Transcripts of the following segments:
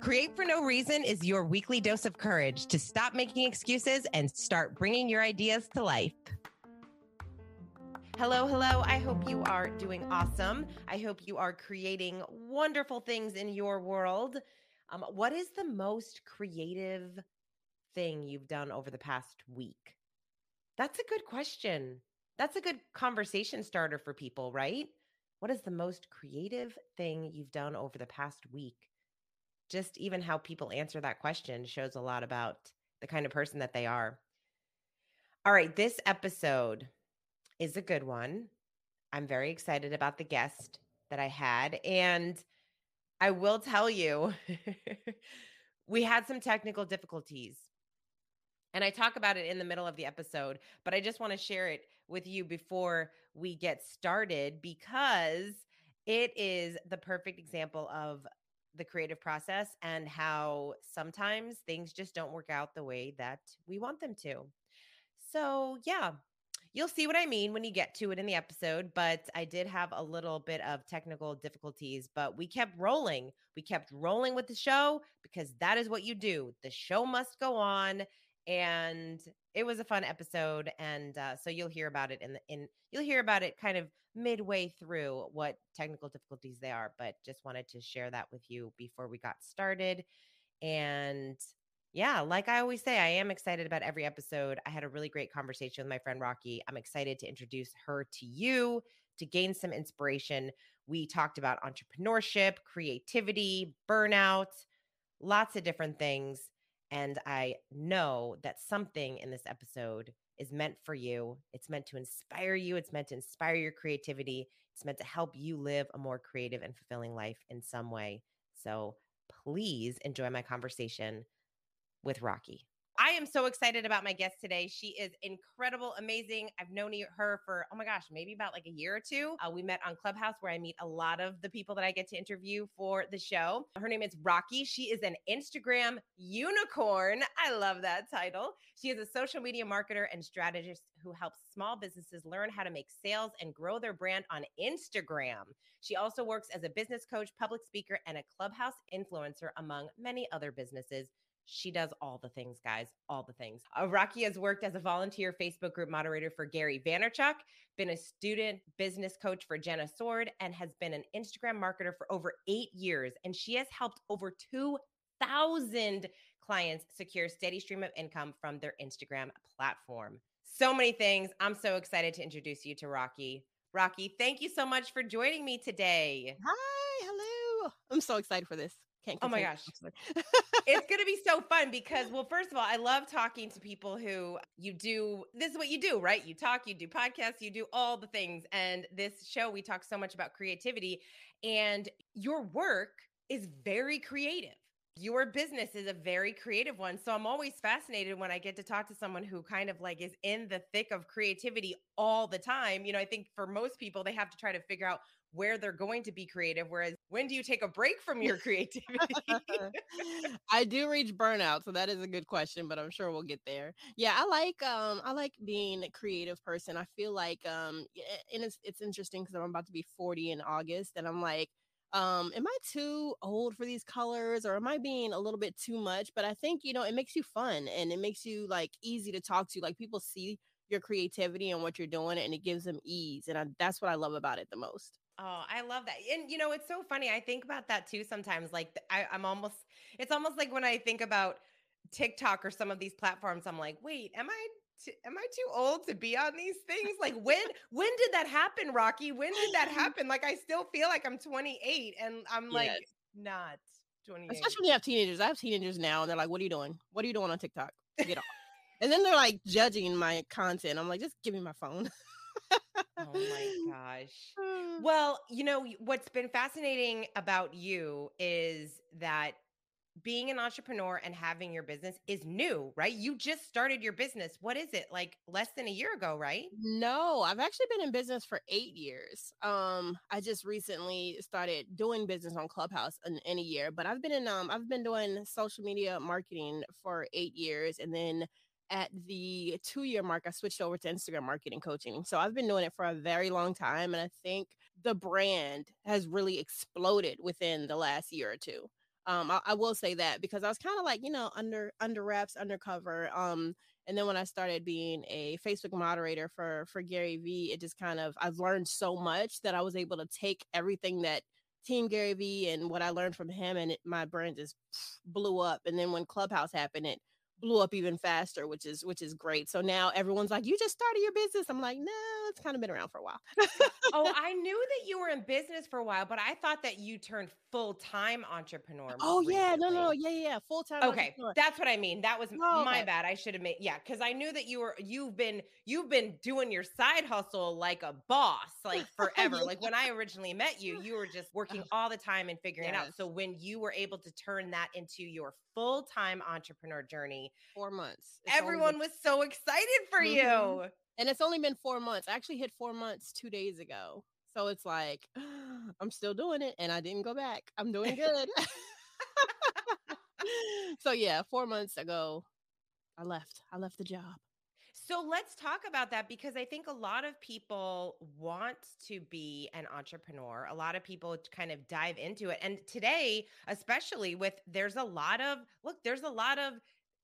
Create for No Reason is your weekly dose of courage to stop making excuses and start bringing your ideas to life. Hello, hello. I hope you are doing awesome. I hope you are creating wonderful things in your world. Um, what is the most creative thing you've done over the past week? That's a good question. That's a good conversation starter for people, right? What is the most creative thing you've done over the past week? Just even how people answer that question shows a lot about the kind of person that they are. All right, this episode is a good one. I'm very excited about the guest that I had. And I will tell you, we had some technical difficulties. And I talk about it in the middle of the episode, but I just want to share it with you before we get started because it is the perfect example of the creative process and how sometimes things just don't work out the way that we want them to. So, yeah, you'll see what I mean when you get to it in the episode. But I did have a little bit of technical difficulties, but we kept rolling. We kept rolling with the show because that is what you do. The show must go on. And it was a fun episode. And uh, so you'll hear about it in the in you'll hear about it kind of midway through what technical difficulties they are. But just wanted to share that with you before we got started. And yeah, like I always say, I am excited about every episode. I had a really great conversation with my friend Rocky. I'm excited to introduce her to you to gain some inspiration. We talked about entrepreneurship, creativity, burnout, lots of different things. And I know that something in this episode is meant for you. It's meant to inspire you, it's meant to inspire your creativity, it's meant to help you live a more creative and fulfilling life in some way. So please enjoy my conversation with Rocky. I am so excited about my guest today. She is incredible, amazing. I've known her for, oh my gosh, maybe about like a year or two. Uh, we met on Clubhouse where I meet a lot of the people that I get to interview for the show. Her name is Rocky. She is an Instagram unicorn. I love that title. She is a social media marketer and strategist who helps small businesses learn how to make sales and grow their brand on Instagram. She also works as a business coach, public speaker, and a Clubhouse influencer, among many other businesses. She does all the things, guys, all the things. Uh, Rocky has worked as a volunteer Facebook group moderator for Gary Vaynerchuk, been a student business coach for Jenna Soard, and has been an Instagram marketer for over eight years. And she has helped over 2,000 clients secure steady stream of income from their Instagram platform. So many things. I'm so excited to introduce you to Rocky. Rocky, thank you so much for joining me today. Hi, hello. I'm so excited for this. Can't oh my gosh. it's going to be so fun because, well, first of all, I love talking to people who you do this is what you do, right? You talk, you do podcasts, you do all the things. And this show, we talk so much about creativity, and your work is very creative. Your business is a very creative one. So I'm always fascinated when I get to talk to someone who kind of like is in the thick of creativity all the time. You know, I think for most people, they have to try to figure out where they're going to be creative. Whereas when do you take a break from your creativity? I do reach burnout, so that is a good question, but I'm sure we'll get there. Yeah, I like um I like being a creative person. I feel like um and it's it's interesting because I'm about to be 40 in August and I'm like um am i too old for these colors or am i being a little bit too much but i think you know it makes you fun and it makes you like easy to talk to like people see your creativity and what you're doing and it gives them ease and I, that's what i love about it the most Oh, I love that. And you know, it's so funny. I think about that too sometimes. Like I, I'm almost it's almost like when I think about TikTok or some of these platforms, I'm like, wait, am I t- am I too old to be on these things? Like when when did that happen, Rocky? When did that happen? Like I still feel like I'm 28 and I'm yes. like not 28. Especially when you have teenagers. I have teenagers now and they're like, What are you doing? What are you doing on TikTok? Get off. and then they're like judging my content. I'm like, just give me my phone oh my gosh. Well, you know, what's been fascinating about you is that being an entrepreneur and having your business is new, right? You just started your business. What is it? Like less than a year ago, right? No, I've actually been in business for 8 years. Um I just recently started doing business on Clubhouse in, in a year, but I've been in um I've been doing social media marketing for 8 years and then at the two year mark, I switched over to Instagram marketing coaching. So I've been doing it for a very long time. And I think the brand has really exploded within the last year or two. Um, I, I will say that because I was kind of like, you know, under under wraps, undercover. Um, and then when I started being a Facebook moderator for for Gary Vee, it just kind of I've learned so much that I was able to take everything that Team Gary Vee and what I learned from him, and it, my brand just blew up. And then when Clubhouse happened, it blew up even faster, which is which is great. So now everyone's like, "You just started your business." I'm like, "No, it's kind of been around for a while." oh, I knew that you were in business for a while, but I thought that you turned full time entrepreneur. Oh yeah, no, no, yeah, yeah, full time. Okay, that's what I mean. That was oh, my okay. bad. I should have made yeah, because I knew that you were you've been you've been doing your side hustle like a boss, like forever. yeah. Like when I originally met you, you were just working all the time and figuring yes. it out. So when you were able to turn that into your full time entrepreneur journey, four months, everyone been- was so excited for mm-hmm. you. And it's only been four months. I actually hit four months two days ago. So it's like, I'm still doing it and I didn't go back. I'm doing good. so yeah, four months ago, I left. I left the job. So let's talk about that because I think a lot of people want to be an entrepreneur. A lot of people kind of dive into it. And today, especially with there's a lot of look, there's a lot of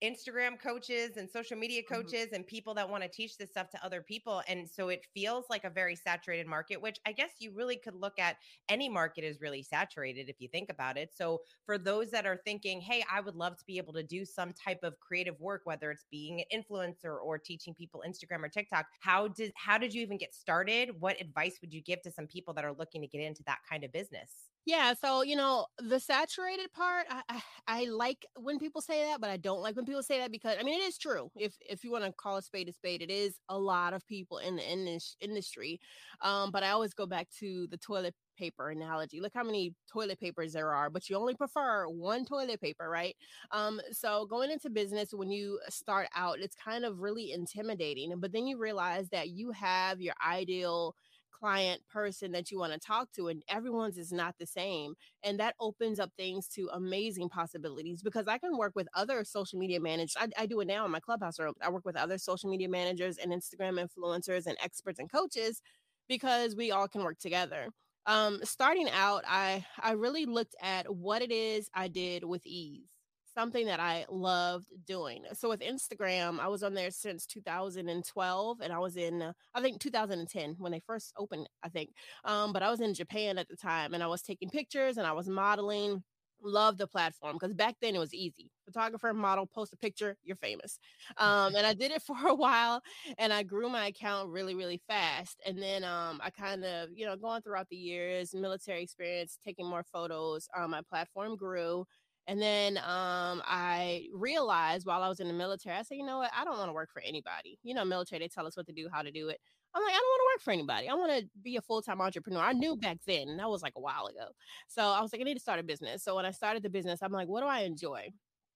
Instagram coaches and social media mm-hmm. coaches mm-hmm. and people that want to teach this stuff to other people. And so it feels like a very saturated market, which I guess you really could look at any market is really saturated if you think about it. So for those that are thinking, hey, I would love to be able to do some type of creative work, whether it's being an influencer or teaching people Instagram or TikTok, how did how did you even get started? What advice would you give to some people that are looking to get into that kind of business? Yeah, so you know the saturated part, I, I, I like when people say that, but I don't like when people say that because I mean it is true. If if you want to call a spade a spade, it is a lot of people in the in this industry. Um, but I always go back to the toilet paper analogy. Look how many toilet papers there are, but you only prefer one toilet paper, right? Um, so going into business when you start out, it's kind of really intimidating, but then you realize that you have your ideal client person that you want to talk to and everyone's is not the same and that opens up things to amazing possibilities because i can work with other social media managers I, I, do it now in my clubhouse room i work with other social media managers and instagram influencers and experts and coaches because we all can work together. Um, starting out i i really looked at what it is i did with ease something that I loved doing. So with Instagram, I was on there since 2012 and I was in uh, I think 2010 when they first opened, I think. Um, but I was in Japan at the time and I was taking pictures and I was modeling. Love the platform because back then it was easy. Photographer, model, post a picture, you're famous. Um, and I did it for a while and I grew my account really, really fast. And then um, I kind of, you know, going throughout the years, military experience, taking more photos, um, my platform grew and then um, I realized while I was in the military, I said, you know what? I don't want to work for anybody. You know, military, they tell us what to do, how to do it. I'm like, I don't want to work for anybody. I want to be a full time entrepreneur. I knew back then, and that was like a while ago. So I was like, I need to start a business. So when I started the business, I'm like, what do I enjoy?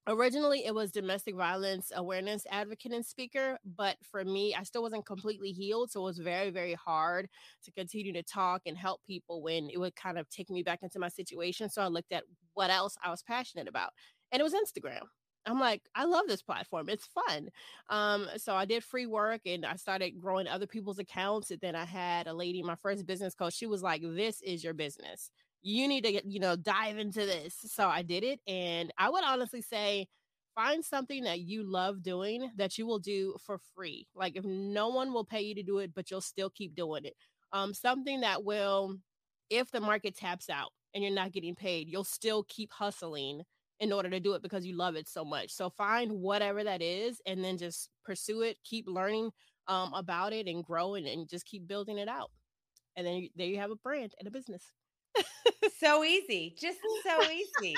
Originally it was domestic violence awareness advocate and speaker but for me i still wasn't completely healed so it was very very hard to continue to talk and help people when it would kind of take me back into my situation so i looked at what else i was passionate about and it was instagram. I'm like i love this platform. It's fun. Um, so i did free work and i started growing other people's accounts and then i had a lady my first business coach she was like this is your business you need to you know dive into this. So i did it and i would honestly say find something that you love doing that you will do for free. Like if no one will pay you to do it but you'll still keep doing it. Um something that will if the market taps out and you're not getting paid you'll still keep hustling in order to do it because you love it so much. So find whatever that is and then just pursue it keep learning um, about it and growing and, just keep building it out. And then there you have a brand and a business so easy just so easy.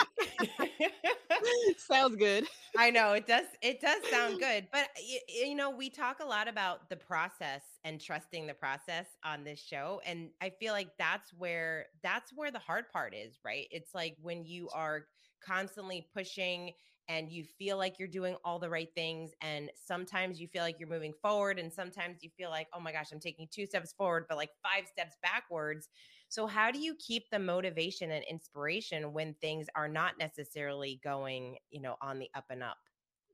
Sounds good. I know it does it does sound good but you, you know we talk a lot about the process and trusting the process on this show and i feel like that's where that's where the hard part is right? It's like when you are constantly pushing and you feel like you're doing all the right things and sometimes you feel like you're moving forward and sometimes you feel like oh my gosh i'm taking two steps forward but like five steps backwards so how do you keep the motivation and inspiration when things are not necessarily going you know on the up and up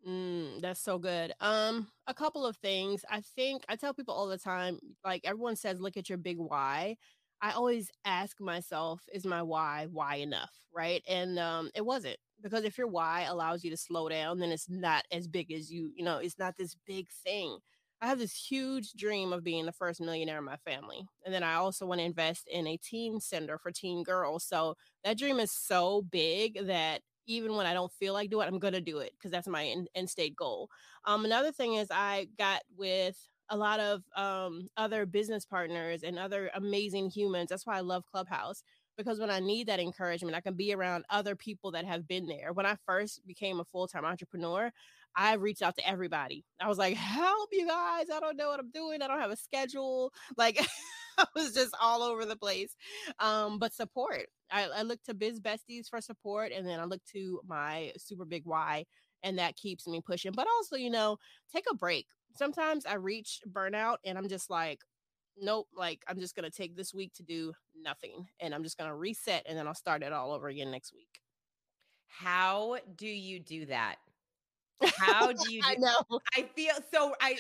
Mm, that's so good. Um, a couple of things. I think I tell people all the time, like everyone says, look at your big why. I always ask myself, is my why why enough? Right. And um, it wasn't because if your why allows you to slow down, then it's not as big as you, you know, it's not this big thing. I have this huge dream of being the first millionaire in my family. And then I also want to invest in a teen center for teen girls. So that dream is so big that even when I don't feel like doing it, I'm going to do it because that's my end, state goal. Um, another thing is I got with a lot of um, other business partners and other amazing humans. That's why I love Clubhouse because when I need that encouragement, I can be around other people that have been there. When I first became a full time entrepreneur, I reached out to everybody. I was like, help you guys. I don't know what I'm doing. I don't have a schedule. Like, I was just all over the place. Um, but support. I, I look to Biz Besties for support, and then I look to my super big why, and that keeps me pushing. But also, you know, take a break. Sometimes I reach burnout, and I'm just like, nope, like I'm just gonna take this week to do nothing, and I'm just gonna reset, and then I'll start it all over again next week. How do you do that? How do you? Do, I know. I feel so. I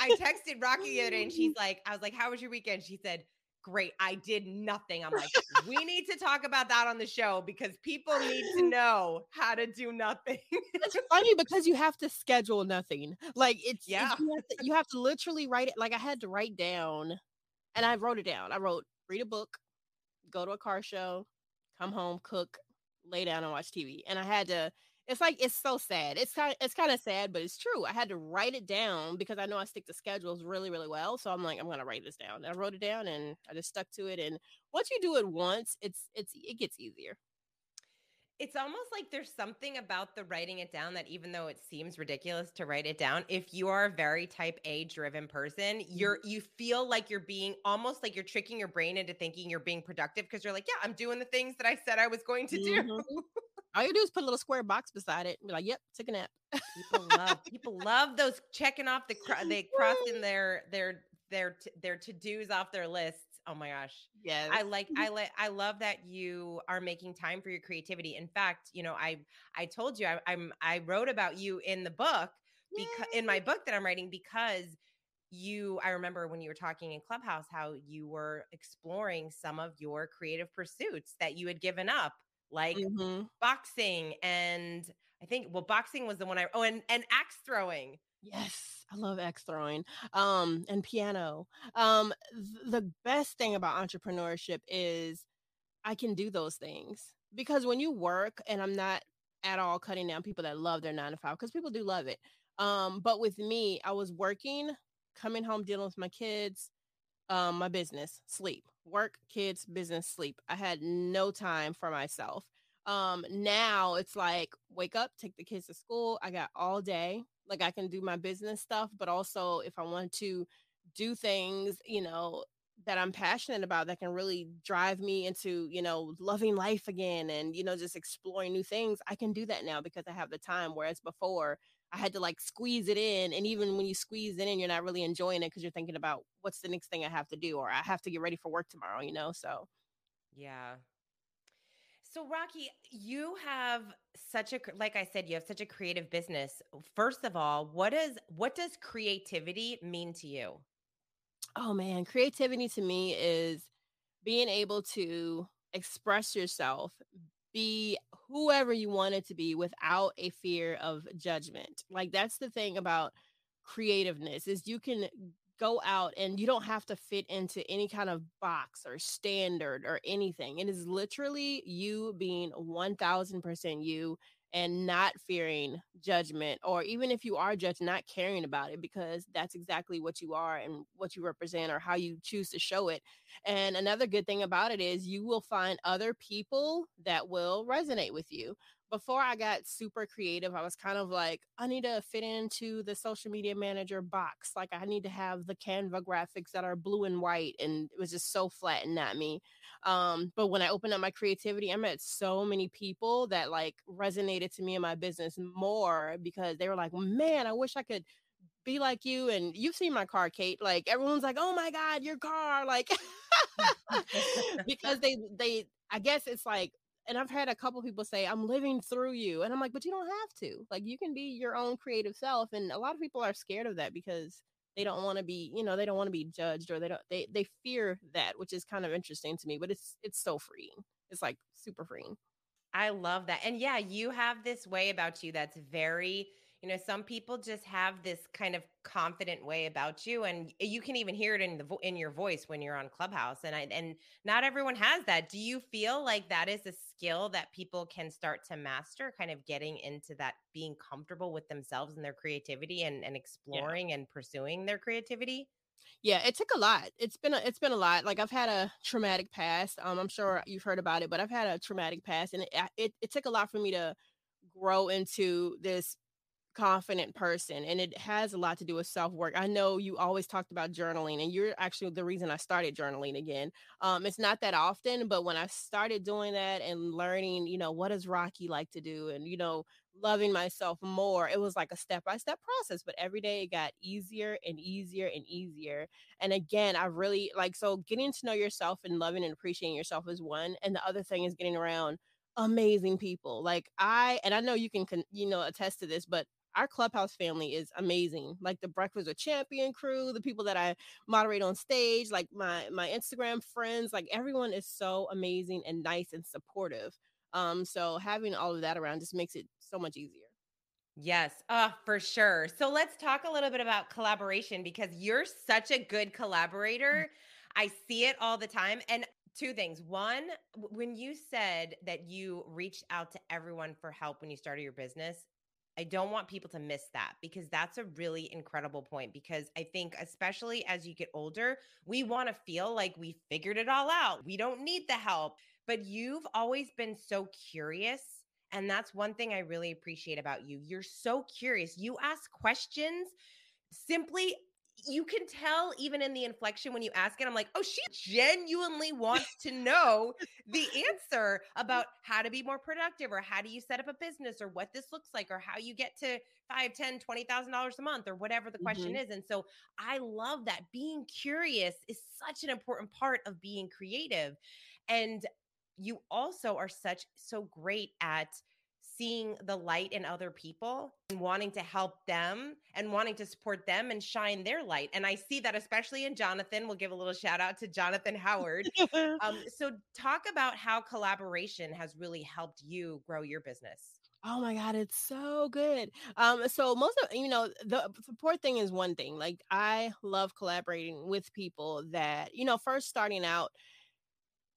I texted Rocky the other day, and she's like, I was like, "How was your weekend?" She said, "Great. I did nothing." I'm like, "We need to talk about that on the show because people need to know how to do nothing." it's funny because you have to schedule nothing. Like it's yeah. It's, you, have to, you have to literally write it. Like I had to write down, and I wrote it down. I wrote read a book, go to a car show, come home, cook, lay down and watch TV, and I had to it's like it's so sad. It's kind of, it's kind of sad, but it's true. I had to write it down because I know I stick to schedules really really well. So I'm like I'm gonna write this down. I wrote it down and I just stuck to it. And once you do it once, it's it's it gets easier. It's almost like there's something about the writing it down that even though it seems ridiculous to write it down, if you are a very type A driven person, you're mm-hmm. you feel like you're being almost like you're tricking your brain into thinking you're being productive because you're like, yeah, I'm doing the things that I said I was going to do. Mm-hmm. All you do is put a little square box beside it and be like, "Yep, took a nap." people love people love those checking off the they crossing their their their their to dos off their lists. Oh my gosh, yeah. I like I like I love that you are making time for your creativity. In fact, you know, I I told you I, I'm I wrote about you in the book because in my book that I'm writing because you i remember when you were talking in clubhouse how you were exploring some of your creative pursuits that you had given up like mm-hmm. boxing and I think well boxing was the one I oh and and axe throwing. Yes, I love axe throwing. Um and piano. Um th- the best thing about entrepreneurship is I can do those things because when you work and I'm not at all cutting down people that love their 9 to 5 because people do love it. Um but with me, I was working, coming home dealing with my kids, um my business, sleep work, kids, business, sleep. I had no time for myself. Um, now it's like wake up, take the kids to school. I got all day. Like I can do my business stuff, but also if I want to do things, you know, that I'm passionate about that can really drive me into, you know, loving life again and, you know, just exploring new things, I can do that now because I have the time. Whereas before, I had to like squeeze it in. And even when you squeeze it in, you're not really enjoying it because you're thinking about what's the next thing I have to do or I have to get ready for work tomorrow, you know? So, yeah. So, Rocky, you have such a like I said, you have such a creative business. First of all, what is what does creativity mean to you? Oh man, creativity to me is being able to express yourself, be whoever you want it to be without a fear of judgment. Like that's the thing about creativeness is you can go out and you don't have to fit into any kind of box or standard or anything. It is literally you being 1000% you and not fearing judgment or even if you are judged not caring about it because that's exactly what you are and what you represent or how you choose to show it. And another good thing about it is you will find other people that will resonate with you before I got super creative, I was kind of like, I need to fit into the social media manager box. Like, I need to have the Canva graphics that are blue and white. And it was just so flat and not me. Um, but when I opened up my creativity, I met so many people that like resonated to me in my business more because they were like, man, I wish I could be like you and you've seen my car kate like everyone's like oh my god your car like because they they i guess it's like and I've had a couple people say, I'm living through you. And I'm like, but you don't have to. Like, you can be your own creative self. And a lot of people are scared of that because they don't want to be you know they don't want to be judged or they don't they they fear that which is kind of interesting to me but it's it's so freeing it's like super freeing i love that and yeah you have this way about you that's very you know some people just have this kind of confident way about you and you can even hear it in the vo- in your voice when you're on clubhouse and I, and not everyone has that. Do you feel like that is a skill that people can start to master kind of getting into that being comfortable with themselves and their creativity and, and exploring yeah. and pursuing their creativity? Yeah it took a lot. It's been a, it's been a lot. Like i've had a traumatic past um i'm sure you've heard about it but i've had a traumatic past and it, it, it took a lot for me to grow into this confident person and it has a lot to do with self-work. I know you always talked about journaling and you're actually the reason i started journaling again. Um it's not that often but when i started doing that and learning you know what does rocky like to do and you know loving myself more it was like a step-by-step process but every day it got easier and easier and easier. And again i really like so getting to know yourself and loving and appreciating yourself is one and the other thing is getting around amazing people. Like i and i know you can you know attest to this but our clubhouse family is amazing. Like the Breakfast with Champion crew, the people that I moderate on stage, like my my Instagram friends, like everyone is so amazing and nice and supportive. Um, so having all of that around just makes it so much easier. Yes, uh, for sure. So let's talk a little bit about collaboration because you're such a good mm. collaborator. I see it all the time. And two things. One, when you said that you reached out to everyone for help when you started your business, I don't want people to miss that because that's a really incredible point. Because I think, especially as you get older, we want to feel like we figured it all out. We don't need the help. But you've always been so curious. And that's one thing I really appreciate about you. You're so curious. You ask questions simply you can tell even in the inflection when you ask it, I'm like, oh, she genuinely wants to know the answer about how to be more productive or how do you set up a business or what this looks like or how you get to five, ten, twenty thousand dollars a month or whatever the question mm-hmm. is. And so I love that being curious is such an important part of being creative. And you also are such so great at seeing the light in other people and wanting to help them and wanting to support them and shine their light. And I see that especially in Jonathan. We'll give a little shout out to Jonathan Howard. um, so, talk about how collaboration has really helped you grow your business. Oh my god, it's so good. Um, so most of you know the support thing is one thing. Like I love collaborating with people that you know first starting out.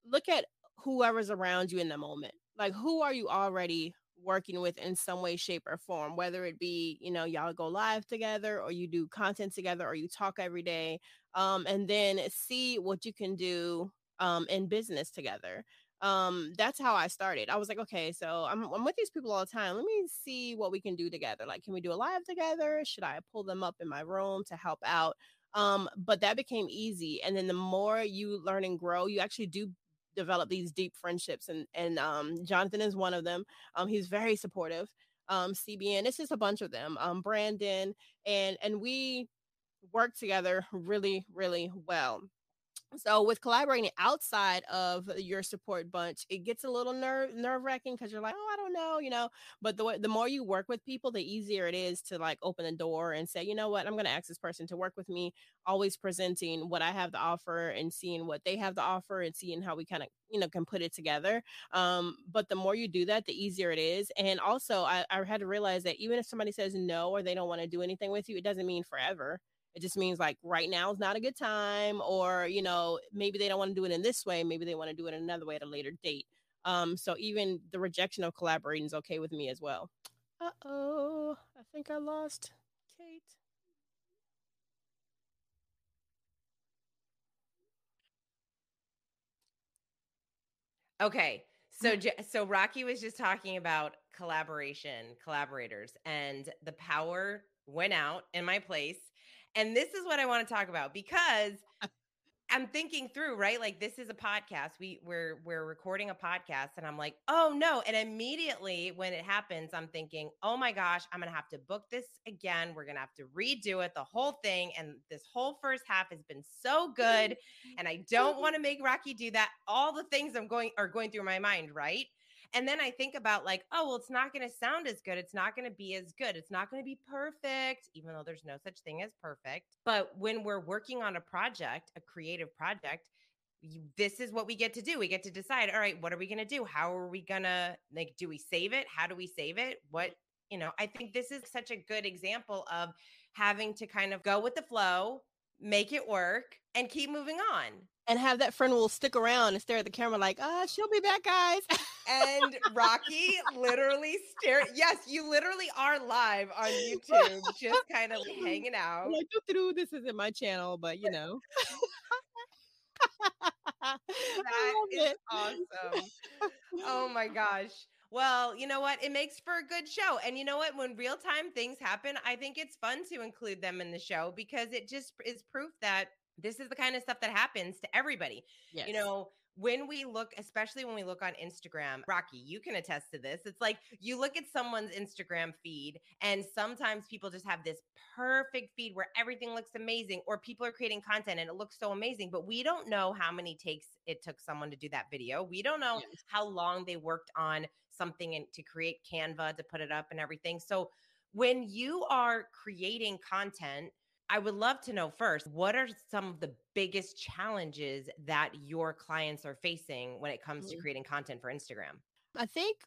Look at whoever's around you in the moment. Like who are you already working with in some way shape or form whether it be you know y'all go live together or you do content together or you talk every day um, and then see what you can do um, in business together. Um, that's how i started. I was like okay so I'm, I'm with these people all the time. Let me see what we can do together. Like can we do a live together? Should i pull them up in my room to help out? Um, but that became easy and then the more you learn and grow you actually do develop these deep friendships and and um, Jonathan is one of them. Um, he's very supportive. Um, CBN, it's just a bunch of them. Um, Brandon and and we work together really really well. So with collaborating outside of your support bunch, it gets a little nerve nerve wracking because you're like, oh, I don't know, you know. But the the more you work with people, the easier it is to like open the door and say, you know what, I'm going to ask this person to work with me. Always presenting what I have to offer and seeing what they have to offer and seeing how we kind of you know can put it together. Um, but the more you do that, the easier it is. And also, I, I had to realize that even if somebody says no or they don't want to do anything with you, it doesn't mean forever it just means like right now is not a good time, or you know, maybe they don't want to do it in this way, maybe they want to do it in another way at a later date. Um, so even the rejection of collaborating is okay with me as well. Uh oh, I think I lost Kate. Okay. So so Rocky was just talking about collaboration, collaborators and the power went out in my place and this is what I want to talk about because I'm thinking through, right? Like this is a podcast. We we're we're recording a podcast and I'm like, "Oh no." And immediately when it happens, I'm thinking, "Oh my gosh, I'm going to have to book this again. We're going to have to redo it, the whole thing." And this whole first half has been so good, and I don't want to make Rocky do that. All the things I'm going are going through my mind, right? And then I think about like, oh, well, it's not going to sound as good. It's not going to be as good. It's not going to be perfect, even though there's no such thing as perfect. But when we're working on a project, a creative project, this is what we get to do. We get to decide, all right, what are we going to do? How are we going to like do we save it? How do we save it? What, you know, I think this is such a good example of having to kind of go with the flow, make it work and keep moving on. And have that friend will stick around and stare at the camera like, "Ah, she'll be back, guys." and Rocky literally stare. Yes, you literally are live on YouTube, just kind of hanging out. Like, this isn't my channel, but you know. that is it. awesome. Oh my gosh. Well, you know what? It makes for a good show. And you know what? When real time things happen, I think it's fun to include them in the show because it just is proof that this is the kind of stuff that happens to everybody. Yes. You know, when we look, especially when we look on Instagram, Rocky, you can attest to this. It's like you look at someone's Instagram feed, and sometimes people just have this perfect feed where everything looks amazing, or people are creating content and it looks so amazing, but we don't know how many takes it took someone to do that video. We don't know yes. how long they worked on something and to create Canva to put it up and everything. So when you are creating content, I would love to know first what are some of the biggest challenges that your clients are facing when it comes mm-hmm. to creating content for Instagram? I think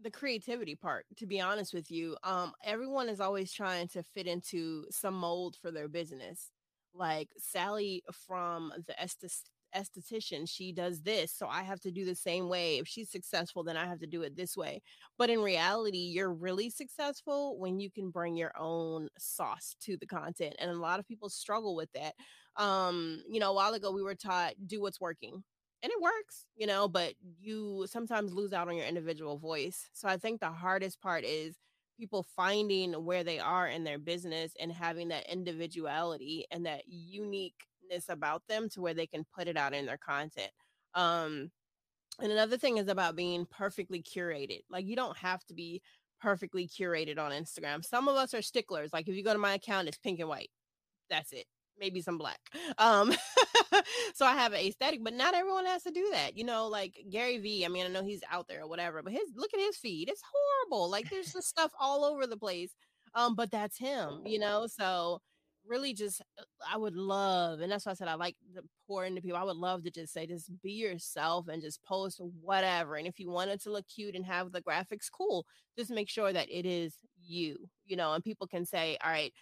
the creativity part to be honest with you um everyone is always trying to fit into some mold for their business like sally from the estes esthetician she does this so i have to do the same way. If she's successful then i have to do it this way. But in reality you're really successful when you can bring your own sauce to the content and a lot of people struggle with that. Um you know a while ago we were taught do what's working and it works you know but you sometimes lose out on your individual voice. So i think the hardest part is people finding where they are in their business and having that individuality and that unique about them to where they can put it out in their content. Um, and another thing is about being perfectly curated. Like you don't have to be perfectly curated on Instagram. Some of us are sticklers. Like if you go to my account, it's pink and white. That's it. Maybe some black. Um, so I have an aesthetic, but not everyone has to do that. You know, like Gary Vee. I mean, I know he's out there or whatever, but his look at his feed. It's horrible. Like there's just stuff all over the place. Um, but that's him. You know, so really just uh, I would love, and that's why I said I like to pour into people. I would love to just say, just be yourself and just post whatever. And if you wanted to look cute and have the graphics, cool. Just make sure that it is you, you know, and people can say, all right,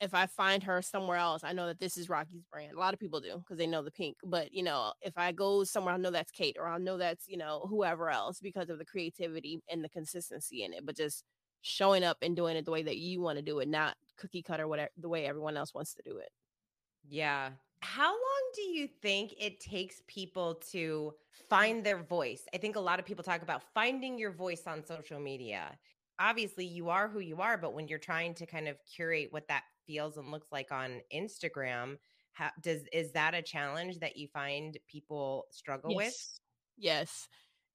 if I find her somewhere else, I know that this is Rocky's brand. A lot of people do because they know the pink. But you know, if I go somewhere, I know that's Kate, or I know that's you know whoever else because of the creativity and the consistency in it. But just showing up and doing it the way that you want to do it, not cookie cutter whatever the way everyone else wants to do it. Yeah. How long do you think it takes people to find their voice? I think a lot of people talk about finding your voice on social media. Obviously, you are who you are, but when you're trying to kind of curate what that feels and looks like on Instagram, how, does is that a challenge that you find people struggle yes. with? Yes.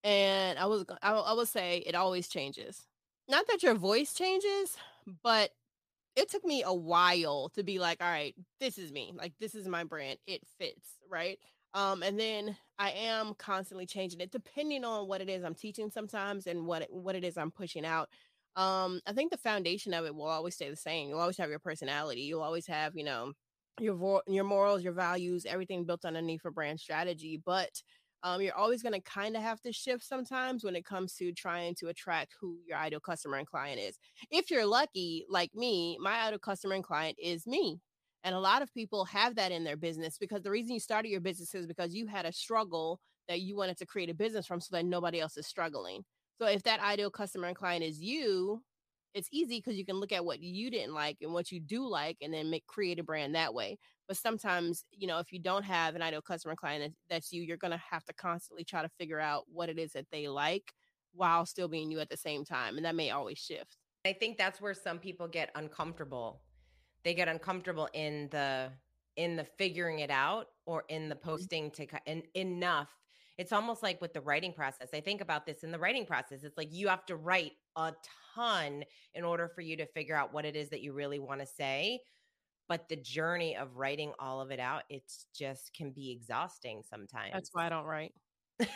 And I was I, I will say it always changes not that your voice changes, but it took me a while to be like, all right, this is me. Like this is my brand. It fits, right? Um, and then I am constantly changing it depending on what it is I'm teaching sometimes and what it, what it is I'm pushing out. Um, I think the foundation of it will always stay the same. You'll always have your personality. You'll always have, you know, your vo- your morals, your values, everything built underneath a brand strategy. But um, you're always going to kind of have to shift sometimes when it comes to trying to attract who your ideal customer and client is. If you're lucky, like me, my ideal customer and client is me. And a lot of people have that in their business because the reason you started your business is because you had a struggle that you wanted to create a business from so that nobody else is struggling. So if that ideal customer and client is you, it's easy because you can look at what you didn't like and what you do like and then make create a brand that way. But sometimes you know if you don't have an ideal customer client that's you you're going to have to constantly try to figure out what it is that they like while still being you at the same time and that may always shift. I think that's where some people get uncomfortable. They get uncomfortable in the in the figuring it out or in the mm-hmm. posting to and enough it's almost like with the writing process. I think about this in the writing process. It's like you have to write a ton in order for you to figure out what it is that you really want to say. But the journey of writing all of it out, it's just can be exhausting sometimes. That's why I don't write. and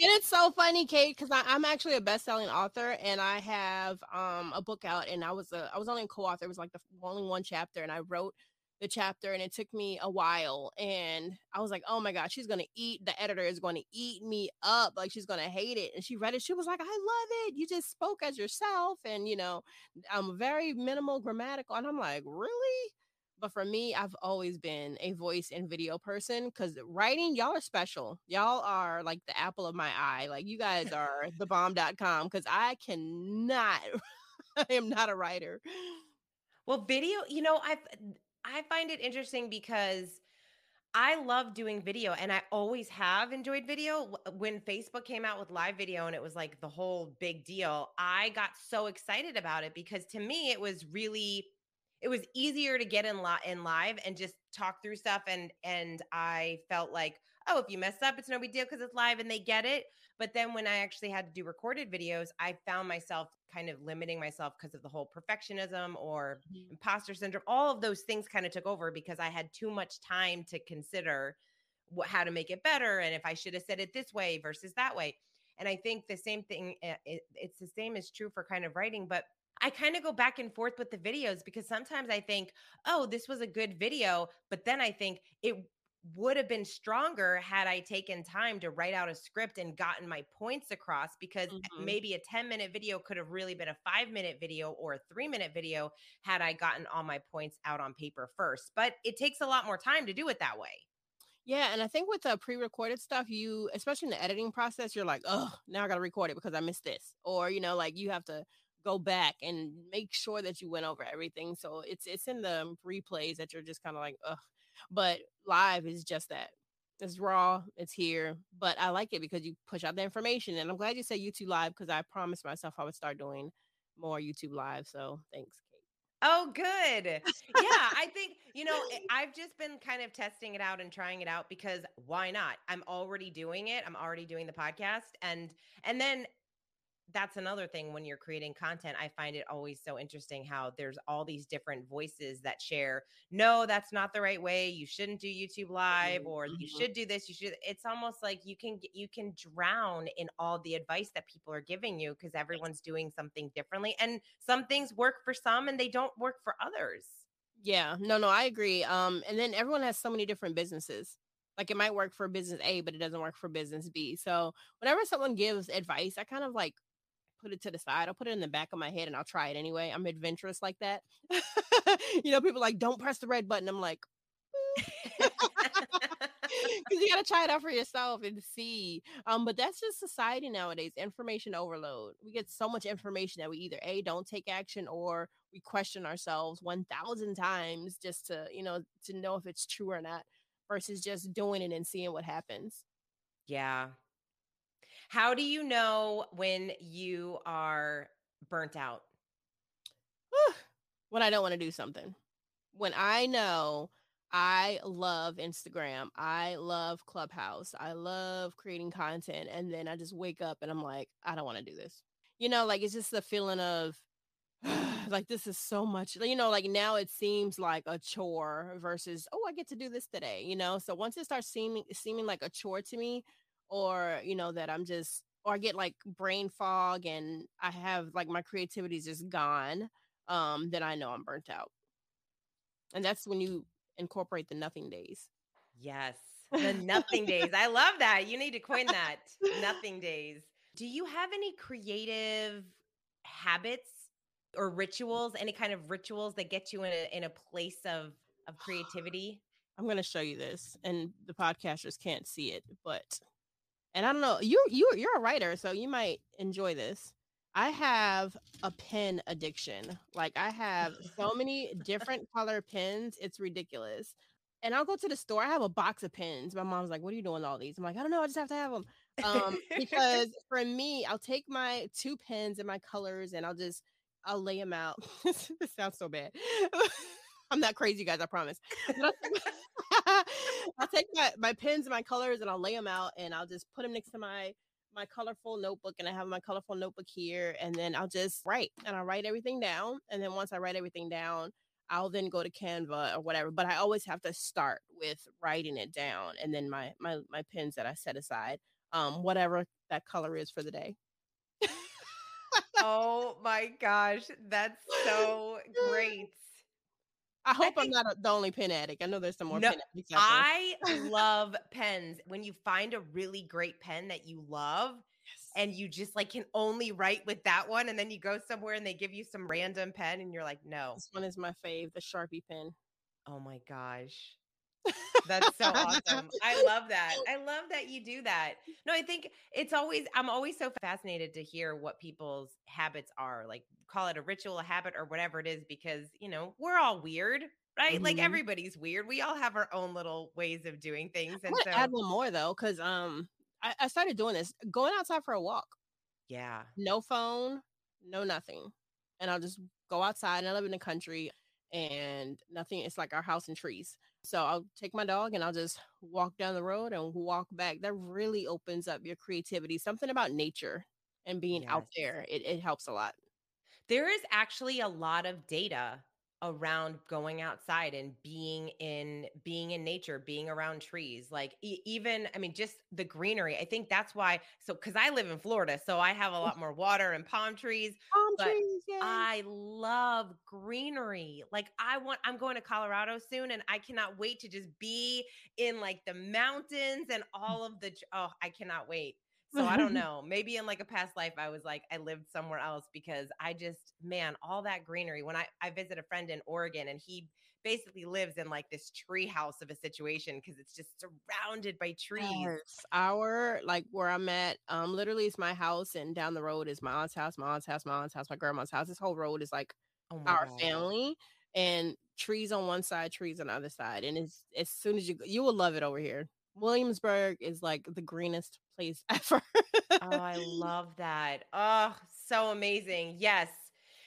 it's so funny, Kate, because I'm actually a best-selling author, and I have um a book out, and I was a I was only a co-author. It was like the only one chapter, and I wrote the chapter and it took me a while and i was like oh my god she's gonna eat the editor is gonna eat me up like she's gonna hate it and she read it she was like i love it you just spoke as yourself and you know i'm very minimal grammatical and i'm like really? But for me i've always been a voice and video person because writing y'all are special y'all are like the apple of my eye like you guys are the bomb.com because i cannot i am not a writer. Well video you know i've I find it interesting because I love doing video and I always have enjoyed video. Uh, when Facebook came out with live video and it was like the whole big deal, I got so excited about it because to me it was really it was easier to get in, li- in live and just talk through stuff and and I felt like oh, if you mess up, it's no big deal because it's live and they get it. But then when I actually had to do recorded videos, I found myself kind of limiting myself because of the whole perfectionism or mm-hmm. imposter syndrome. All of those things kind of took over because I had too much time to consider what, how to make it better and if I should have said it this way versus that way. And I think the same thing, eh, it, it's the same is true for kind of writing, but I kind of go back and forth with the videos because sometimes I think, oh, this was a good video. But then I think it would have been stronger had I taken time to write out a script and gotten my points across because mm-hmm. maybe a 10 minute video could have really been a five minute video or a three minute video had I gotten all my points out on paper first. But it takes a lot more time to do it that way. Yeah, and I think with the pre-recorded stuff, you especially in the editing process, you're like, oh, now I got to record it because I missed this, or you know, like you have to go back and make sure that you went over everything. So it's it's in the replays that you're just kind of like, ugh, but live is just that. It's raw, it's here, but I like it because you push out the information. And I'm glad you said YouTube live because I promised myself I would start doing more YouTube live. So thanks, Kate. Oh, good. yeah, I think, you know, eh, I've just been kind of testing it out and trying it out because why not? I'm already doing it. I'm already doing the podcast. And and then that's another thing when you're creating content. I find it always so interesting how there's all these different voices that share, no, that's not the right way. You shouldn't do YouTube live or mm-hmm. you should do this. You should it's almost like you can you can drown in all the advice that people are giving you because everyone's doing something differently and some things work for some and they don't work for others. Yeah, no, no, I agree. Um, and then everyone has so many different businesses. Like it might work for business A, but it doesn't work for business B. So whenever someone gives advice, I kind of like put it to the side. I'll put it in the back of my head and I'll try it anyway. I'm adventurous like that. you know, people like, don't press the red button. I'm like, because you got to try it out for yourself and see. Um, but that's just society nowadays. Information overload. We get so much information that we either a don't take action or we question ourselves one thousand times just to you know to know if it's true or not, versus just doing it and seeing what happens. Yeah, how do you know when you are burnt out? when I don't want to do something. When I know I love Instagram, I love Clubhouse, I love creating content, and then I just wake up and I'm like, I don't want to do this. You know, like it's just the feeling of like this is so much you know like now it seems like a chore versus oh i get to do this today you know so once it starts seeming seeming like a chore to me or you know that i'm just or i get like brain fog and i have like my creativity is just gone um then i know i'm burnt out. And that's when you incorporate the nothing days. Yes the nothing days. I love that. You need to coin that nothing days. Do you have any creative habits or rituals any kind of rituals that get you in a in a place of of creativity? I'm going to show you this and the podcasters can't see it but and I don't know, you you you're a writer, so you might enjoy this. I have a pen addiction. Like I have so many different color pens, it's ridiculous. And I'll go to the store. I have a box of pens. My mom's like, "What are you doing all these?" I'm like, "I don't know. I just have to have them." Um, because for me, I'll take my two pens and my colors, and I'll just I'll lay them out. this sounds so bad. I'm not crazy, guys. I promise. I'll take my, my pens and my colors and I'll lay them out and I'll just put them next to my my colorful notebook and I have my colorful notebook here and then I'll just write and I'll write everything down and then once I write everything down I'll then go to Canva or whatever. But I always have to start with writing it down and then my my my pens that I set aside, um, whatever that color is for the day. oh my gosh, that's so great. I hope I am not the only pen addict. I know there's some more no, pen addicts. I love pens. When you find a really great pen that you love, yes. and you just like can only write with that one, and then you go somewhere and they give you some random pen, and you're like, no, this one is my fave, the Sharpie pen. Oh my gosh. That's so awesome. I love that. I love that you do that. No, I think it's always, I'm always so fascinated to hear what people's habits are. Like, call it a ritual, a habit, or whatever it is, because, you know, we're all weird, right? Mm-hmm. Like, everybody's weird. We all have our own little ways of doing things. And so, add one more though, because um, I, I started doing this going outside for a walk. Yeah. No phone, no nothing. And I'll just go outside and I live in the country and nothing. It's like our house and trees. So I'll take my dog and I'll just walk down the road and walk back. That really opens up your creativity. Something about nature and being yes. out there, it, it helps a lot. There is actually a lot of data around going outside and being in being in nature being around trees like e- even i mean just the greenery i think that's why so because i live in florida so i have a mm. lot more water and palm trees palm trees yeah. i love greenery like i want i'm going to colorado soon and i cannot wait to just be in like the mountains and mm. all of the oh i cannot wait so I don't know. Maybe in like a past life, I was like, I lived somewhere else because I just, man, all that greenery. When I, I visit a friend in Oregon and he basically lives in like this tree house of a situation because it's just surrounded by trees. Yes. Our, like where I'm at, um, literally it's my house and down the road is my aunt's house, my aunt's house, my aunt's house, my grandma's house. This whole road is like oh our God. family and trees on one side, trees on the other side. And it's as soon as you you will love it over here. Williamsburg is like the greenest place ever. oh, I love that. Oh, so amazing. Yes.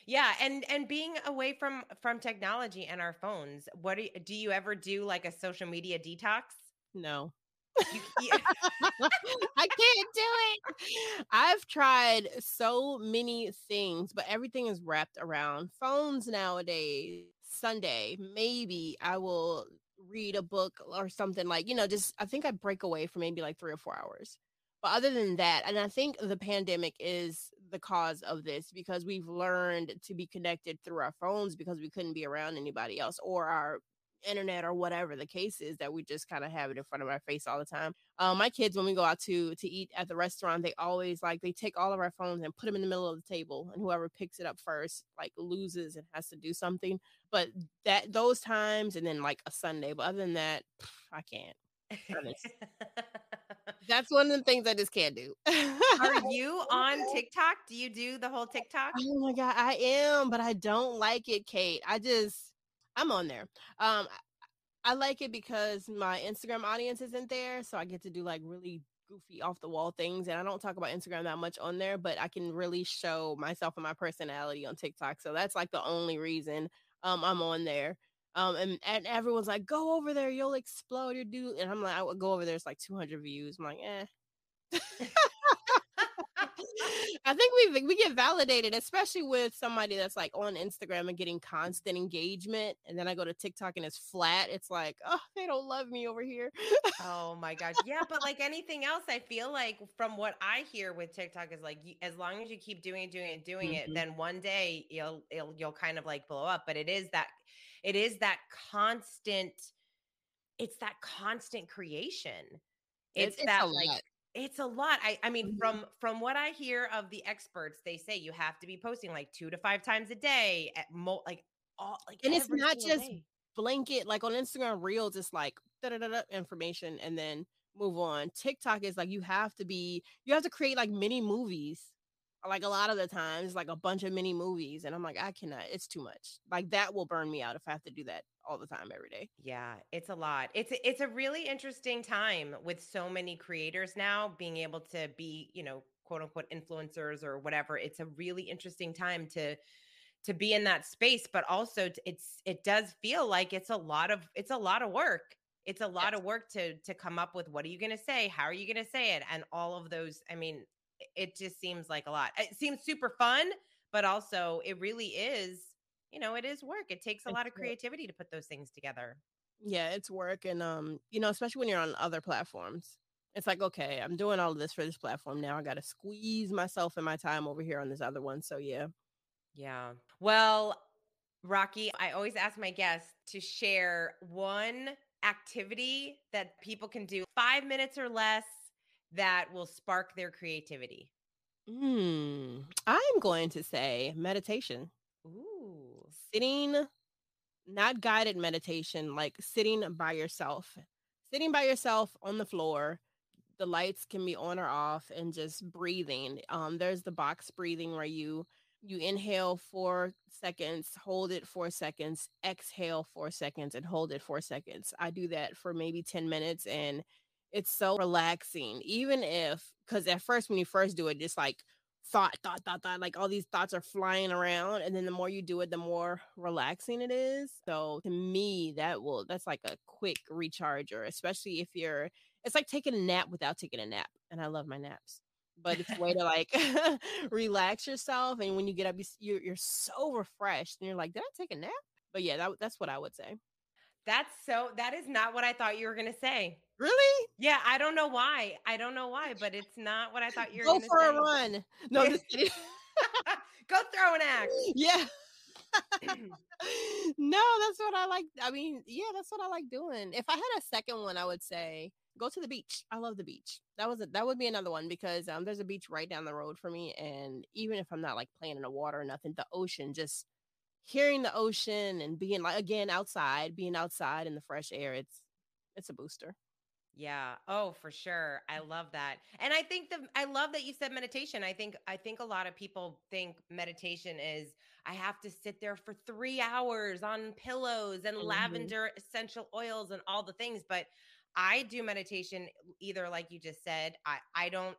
Yeah, and and being away from from technology and our phones. What do you, do you ever do like a social media detox? No. You. I can't do it. I've tried so many things, but everything is wrapped around phones nowadays. Sunday, maybe I will read a book or something like, you know, just I think I break away for maybe like three or four hours. But other than that, and I think the pandemic is the cause of this because we've learned to be connected through our phones because we couldn't be around anybody else or our internet or whatever the case is that we just kind of have it in front of our face all the time. Um, my kids, when we go out to to eat at the restaurant, they always like they take all of our phones and put them in the middle of the table, and whoever picks it up first like loses and has to do something. But that those times, and then like a Sunday, but other than that, I can't. That's one of the things I just can't do. Are you on TikTok? Do you do the whole TikTok? Oh my god, I am, but I don't like it, Kate. I just I'm on there. Um, I like it because my Instagram audience isn't there, so I get to do like really goofy off the wall things and I don't talk about Instagram that much on there, but I can really show myself and my personality on TikTok. So that's like the only reason um I'm on there. Um and, and everyone's like, go over there, you'll explode your dude. And I'm like, I would go over there, it's like 200 views. I'm like, eh. I think we we get validated, especially with somebody that's like on Instagram and getting constant engagement, and then I go to TikTok and it's flat. It's like, oh, they don't love me over here. oh my gosh, yeah, but like anything else, I feel like from what I hear with TikTok is like, as long as you keep doing it, doing it, doing mm-hmm. it, then one day you'll you'll you'll kind of like blow up. But it is that it is that constant. It's that constant creation. It's, it's that like it's a lot. I I mean, mm-hmm. from from what I hear of the experts, they say you have to be posting like two to five times a day at mo like all like and it's not just day. blanket like on Instagram Reels, it's like da da da information and then move on. TikTok is like you have to be you have to create like mini movies like a lot of the times like a bunch of mini movies and i'm like i cannot it's too much. Like that will burn me out if i have to do that all the time every day. Yeah it's a lot. It's a, it's a really interesting time with so many creators now being able to be you know quote unquote influencers or whatever. It's a really interesting time to to be in that space but also it's it does feel like it's a lot of it's a lot of work. It's a lot yes. of work to to come up with what are you going to say? How are you going to say it? and all of those i mean it just seems like a lot. It seems super fun, but also it really is you know, it is work. It takes a lot of creativity to put those things together. Yeah, it's work and um, you know, especially when you're on other platforms. It's like, okay, I'm doing all of this for this platform. Now I got to squeeze myself and my time over here on this other one. So yeah. Yeah. Well, Rocky, I always ask my guests to share one activity that people can do five minutes or less that will spark their creativity. Mm, I'm going to say meditation. Ooh. Sitting, not guided meditation, like sitting by yourself. Sitting by yourself on the floor. The lights can be on or off and just breathing. Um, there's the box breathing where you you inhale four seconds, hold it four seconds, exhale four seconds, and hold it four seconds. I do that for maybe 10 minutes and it's so relaxing. Even if because at first when you first do it, it's like thought, thought, thought, thought, like all these thoughts are flying around. And then the more you do it, the more relaxing it is. So to me, that will that's like a quick recharger, especially if you're it's like taking a nap without taking a nap. And I love my naps. But it's a way to like relax yourself. And when you get up, you're, you're so refreshed and you're like, did I take a nap? But yeah, that, that's what I would say. That's so, that is not what I thought you were going to say. Really? Yeah. I don't know why. I don't know why, but it's not what I thought you were Go going to say. Go for say. a run. No, just kidding. Go throw an axe. yeah. no, that's what I like. I mean, yeah, that's what I like doing. If I had a second one, I would say go to the beach. I love the beach. That was a, that would be another one because um there's a beach right down the road for me, and even if I'm not like playing in the water or nothing, the ocean, just hearing the ocean and being like again outside, being outside in the fresh air, it's it's a booster. Yeah. Oh, for sure. I love that. And I think the I love that you said meditation. I think I think a lot of people think meditation is I have to sit there for 3 hours on pillows and Mhm. lavender essential oils and all the things, but I do meditation either like you just said, I I don't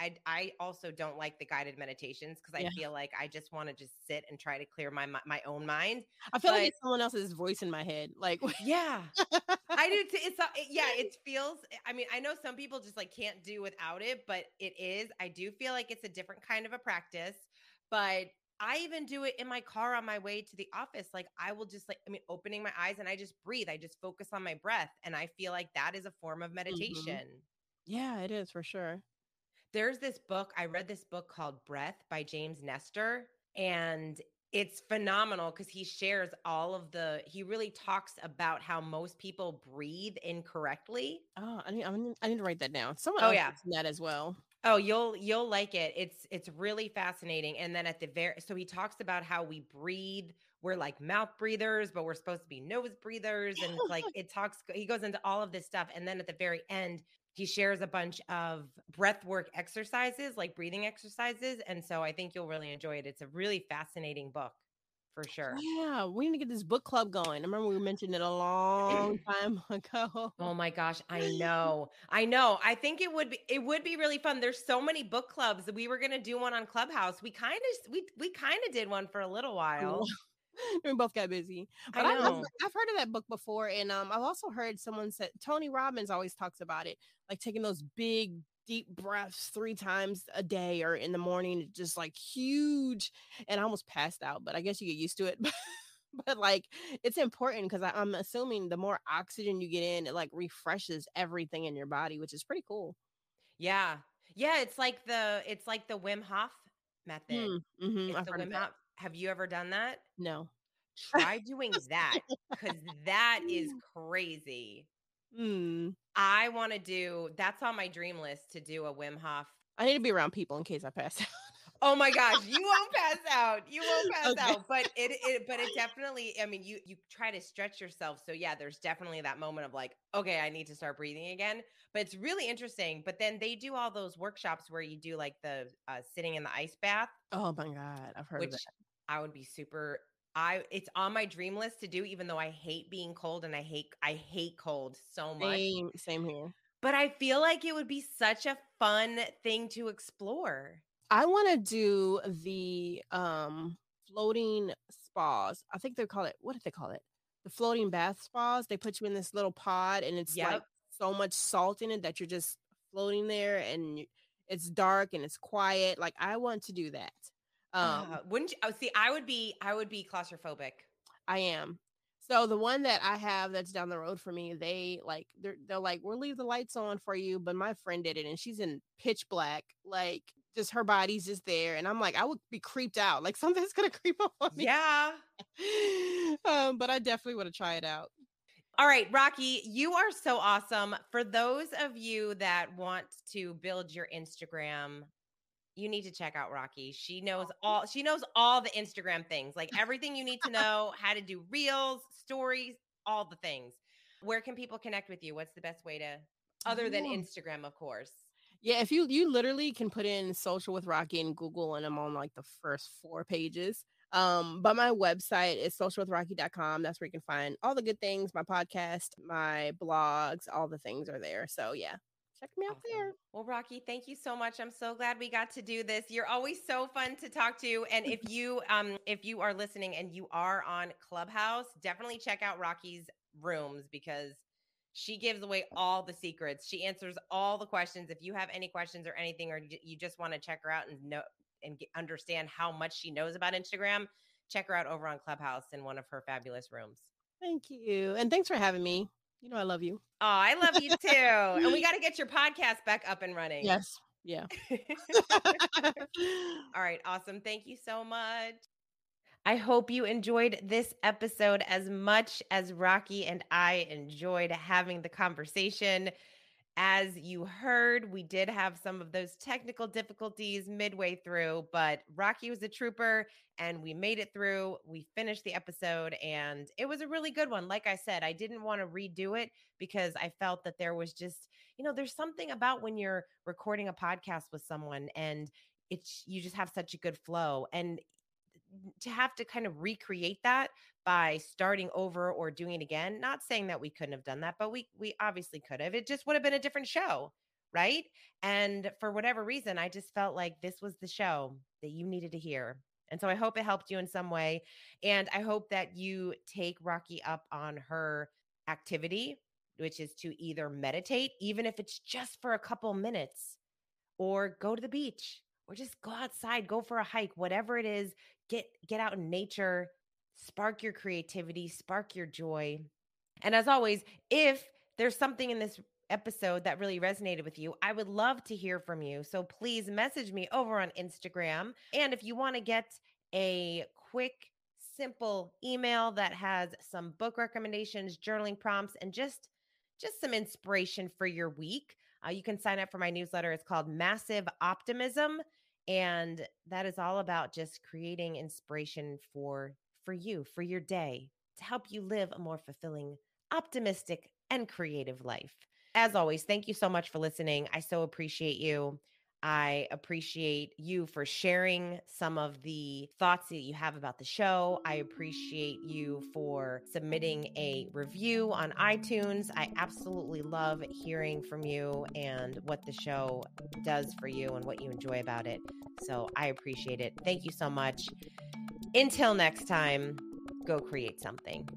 I I also don't like the guided meditations because I Yeah. feel like I just want to just sit and try to clear my my own mind. I feel like it's someone else's voice in my head. Like Yeah. I do too. It's a, it- yeah, it feels I mean, I know some people just like can't do without it, but it is. I do feel like it's a different kind of a practice, but I even do it in my car on my way to the office. Like I will just like I mean, opening my eyes and I just breathe. I just focus on my breath and I feel like that is a form of mm-hmm. meditation. yeah, it is for sure. There's this book, I read this book called Breath by James Nestor, and it's phenomenal because he shares all of the, he really talks about how most people breathe incorrectly. Oh, I need, I need to write that down. Someone Oh, else yeah. that as well. Oh, you'll you'll like it. It's it's really fascinating. And then at the very so he talks about how we breathe. We're like mouth breathers, but we're supposed to be nose breathers. And like it talks, he goes into all of this stuff. And then at the very end, he shares a bunch of breath work exercises, like breathing exercises. And so I think you'll really enjoy it. It's a really fascinating book for sure. Yeah, we need to get this book club going. I remember we mentioned it a long time ago. Oh my gosh, I know. I know. I think it would be it would be really fun. There's so many book clubs. We were going to do one on Clubhouse. We kind of we we kind of did one for a little while. we both got busy. I But I have know. I've heard of that book before, and um, I've also heard someone said Tony Robbins always talks about it, like taking those big deep breaths three times a day or in the morning, just like huge. And I almost passed out, but I guess you get used to it. but like it's important because I'm assuming the more oxygen you get in, it like refreshes everything in your body, which is pretty cool. Yeah. Yeah, it's like the it's like the Wim Hof method. Mm, mhm, It's I've the heard Wim that. Hof. Have you ever done that? No. Try doing that cuz that is crazy. Mm. I want to do that's on my dream list to do a Wim Hof. I need to be around people in case I pass out. Oh my gosh, you won't pass out. You won't pass Okay. out. But it, it but it definitely I mean you you try to stretch yourself. So yeah, there's definitely that moment of like, okay, I need to start breathing again. But it's really interesting. But then they do all those workshops where you do like the uh, sitting in the ice bath, Oh my god, I've heard which of that. I would be super I it's on my dream list to do even though I hate being cold and I hate I hate cold so much. Same, same here. But I feel like it would be such a fun thing to explore. I want to do the um floating spas. I think they call it what did they call it? The floating bath spas. They put you in this little pod and it's like Yep. so much salt in it that you're just floating there and it's dark and it's quiet. Like I want to do that. Um, Uh, wouldn't you? Oh, see, I would be, I would be claustrophobic. I am. So the one that I have that's down the road for me, they like they're they're like, we'll leave the lights on for you. But my friend did it and she's in pitch black, like just her body's just there. And I'm like, I would be creeped out. Like something's gonna creep up on me. Yeah. um, but I definitely want to try it out. All right, Rocky, you are so awesome. For those of you that want to build your Instagram, you need to check out Rocky. She knows all she knows all the Instagram things. Like everything you need to know, how to do reels, stories, all the things. Where can people connect with you? What's the best way to other than Instagram, of course? Yeah, if you you literally can put in social with Rocky in Google and I'm on like the first four pages. Um, but my website is socialwithrocky.com. That's where you can find all the good things, my podcast, my blogs, all the things are there. So yeah, check me out there. Well, Rocky, thank you so much. I'm so glad we got to do this. You're always so fun to talk to. And if you um if you are listening and you are on Clubhouse, definitely check out Rocky's rooms because she gives away all the secrets. She answers all the questions. If you have any questions or anything or you- you just want to check her out and know and get, understand how much she knows about Instagram, check her out over on Clubhouse in one of her fabulous rooms. Thank you. And thanks for having me. You know I love you. Oh, I love you too. and we got to get your podcast back up and running. Yes. Yeah. All right, awesome. Thank you so much. I hope you enjoyed this episode as much as Rocky and I enjoyed having the conversation. As you heard, we did have some of those technical difficulties midway through, but Rocky was a trooper and we made it through. We finished the episode and it was a really good one. Like I said, I didn't want to redo it because I felt that there was just, you know, there's something about when you're recording a podcast with someone and it's you just have such a good flow and to have to kind of recreate that by starting over or doing it again not saying that we couldn't have done that but we we obviously could have it just would have been a different show right? And for whatever reason i just felt like this was the show that you needed to hear and so i hope it helped you in some way and i hope that you take rocky up on her activity which is to either meditate even if it's just for a couple minutes or go to the beach or just go outside go for a hike whatever it is get get out in nature spark your creativity spark your joy. And as always if there's something in this episode that really resonated with you i would love to hear from you. So please message me over on instagram. And if you want to get a quick simple email that has some book recommendations journaling prompts and just just some inspiration for your week uh, you can sign up for my newsletter. It's called massive optimism. And that is all about just creating inspiration for for you for your day to help you live a more fulfilling optimistic and creative life. As always thank you so much for listening. I so appreciate you. I appreciate you for sharing some of the thoughts that you have about the show. I appreciate you for submitting a review on itunes. I absolutely love hearing from you and what the show does for you and what you enjoy about it. So I appreciate it. Thank you so much. Until next time, go create something.